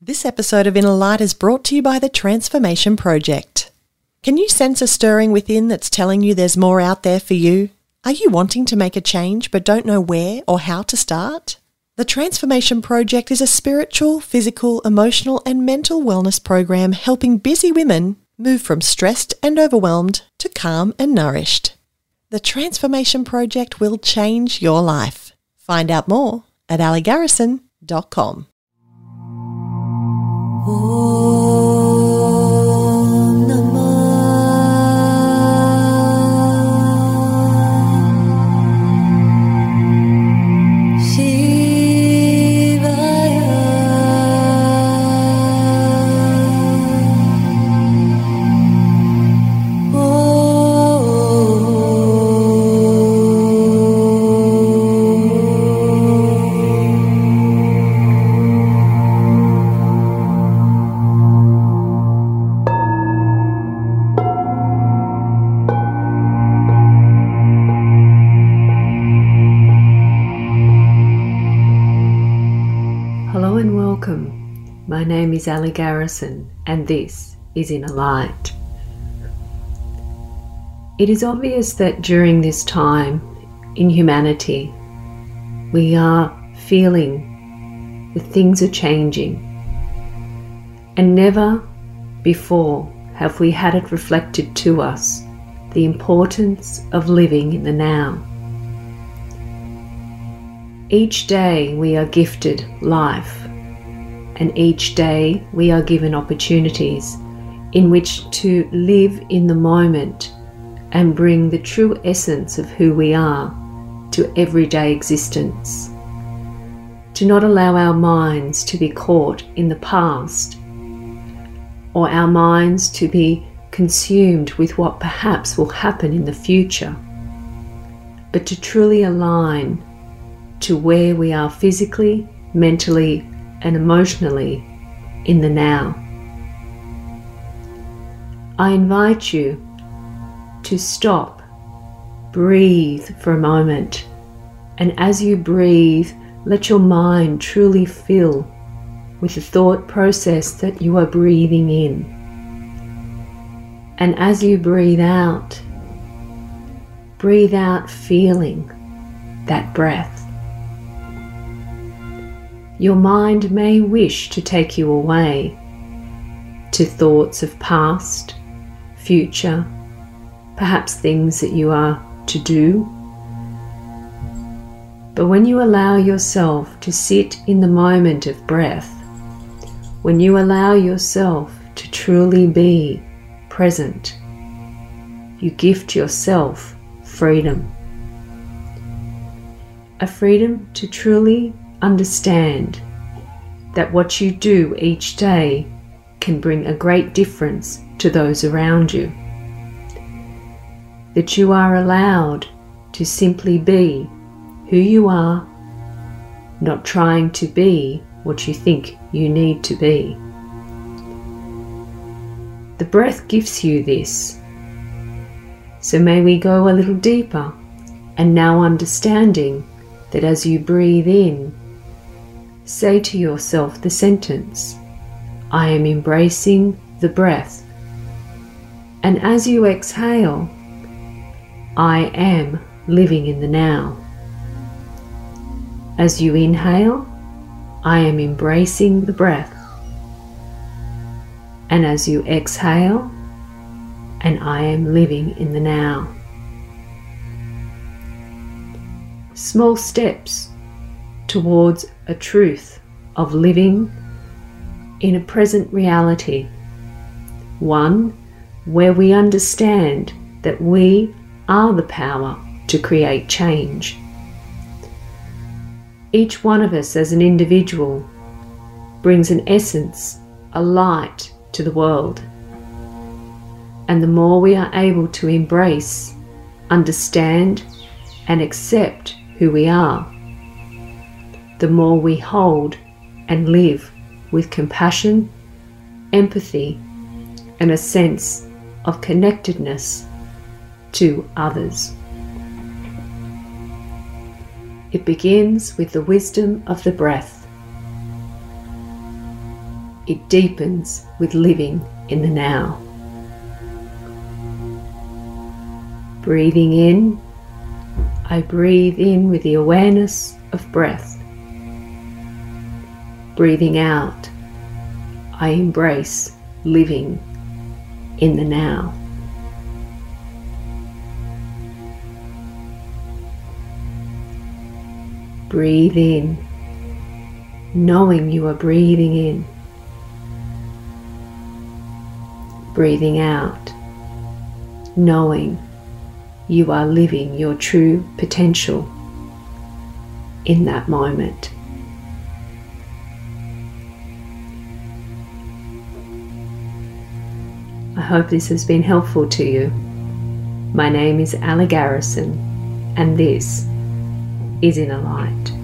This episode of Inner Light is brought to you by the Transformation Project. Can you sense a stirring within that's telling you there's more out there for you? Are you wanting to make a change but don't know where or how to start? The Transformation Project is a spiritual, physical, emotional, and mental wellness program helping busy women move from stressed and overwhelmed to calm and nourished. The Transformation Project will change your life. Find out more at aligarrison.com. Hello name is Ali Garrison, and this is Inner Light. It is obvious that during this time in humanity, we are feeling that things are changing. And never before have we had it reflected to us the importance of living in the now. Each day we are gifted life, and each day we are given opportunities in which to live in the moment and bring the true essence of who we are to everyday existence. To not allow our minds to be caught in the past or our minds to be consumed with what perhaps will happen in the future, but to truly align to where we are physically, mentally, and emotionally in the now. I invite you to stop, breathe for a moment, and as you breathe, let your mind truly fill with the thought process that you are breathing in. And as you breathe out, breathe out feeling that breath. Your mind may wish to take you away to thoughts of past, future, perhaps things that you are to do. But when you allow yourself to sit in the moment of breath, when you allow yourself to truly be present, you gift yourself freedom. A freedom to truly understand that what you do each day can bring a great difference to those around you. That you are allowed to simply be who you are, not trying to be what you think you need to be. The breath gives you this. So may we go a little deeper and now understanding that as you breathe in, say to yourself the sentence, I am embracing the breath. And as you exhale, I am living in the now. As you inhale, I am embracing the breath. And as you exhale, and I am living in the now. Small steps towards a truth of living in a present reality. One where we understand that we are the power to create change. Each one of us as an individual brings an essence, a light to the world. And the more we are able to embrace, understand, and accept who we are, the more we hold and live with compassion, empathy, and a sense of connectedness to others. It begins with the wisdom of the breath. it deepens with living in the now. Breathing in, I breathe in with the awareness of breath. Breathing out, I embrace living in the now. Breathe in, knowing you are breathing in. Breathing out, knowing you are living your true potential in that moment. Hope this has been helpful to you. My name is Ali Garrison, and this is inner light.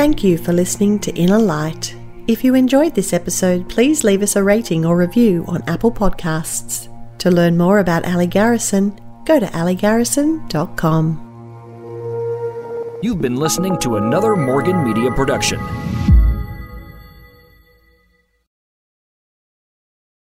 Thank you for listening to Inner Light. If you enjoyed this episode, please leave us a rating or review on Apple Podcasts. To learn more about Ali Garrison, go to aligarrison.com. You've been listening to another Morgan Media production.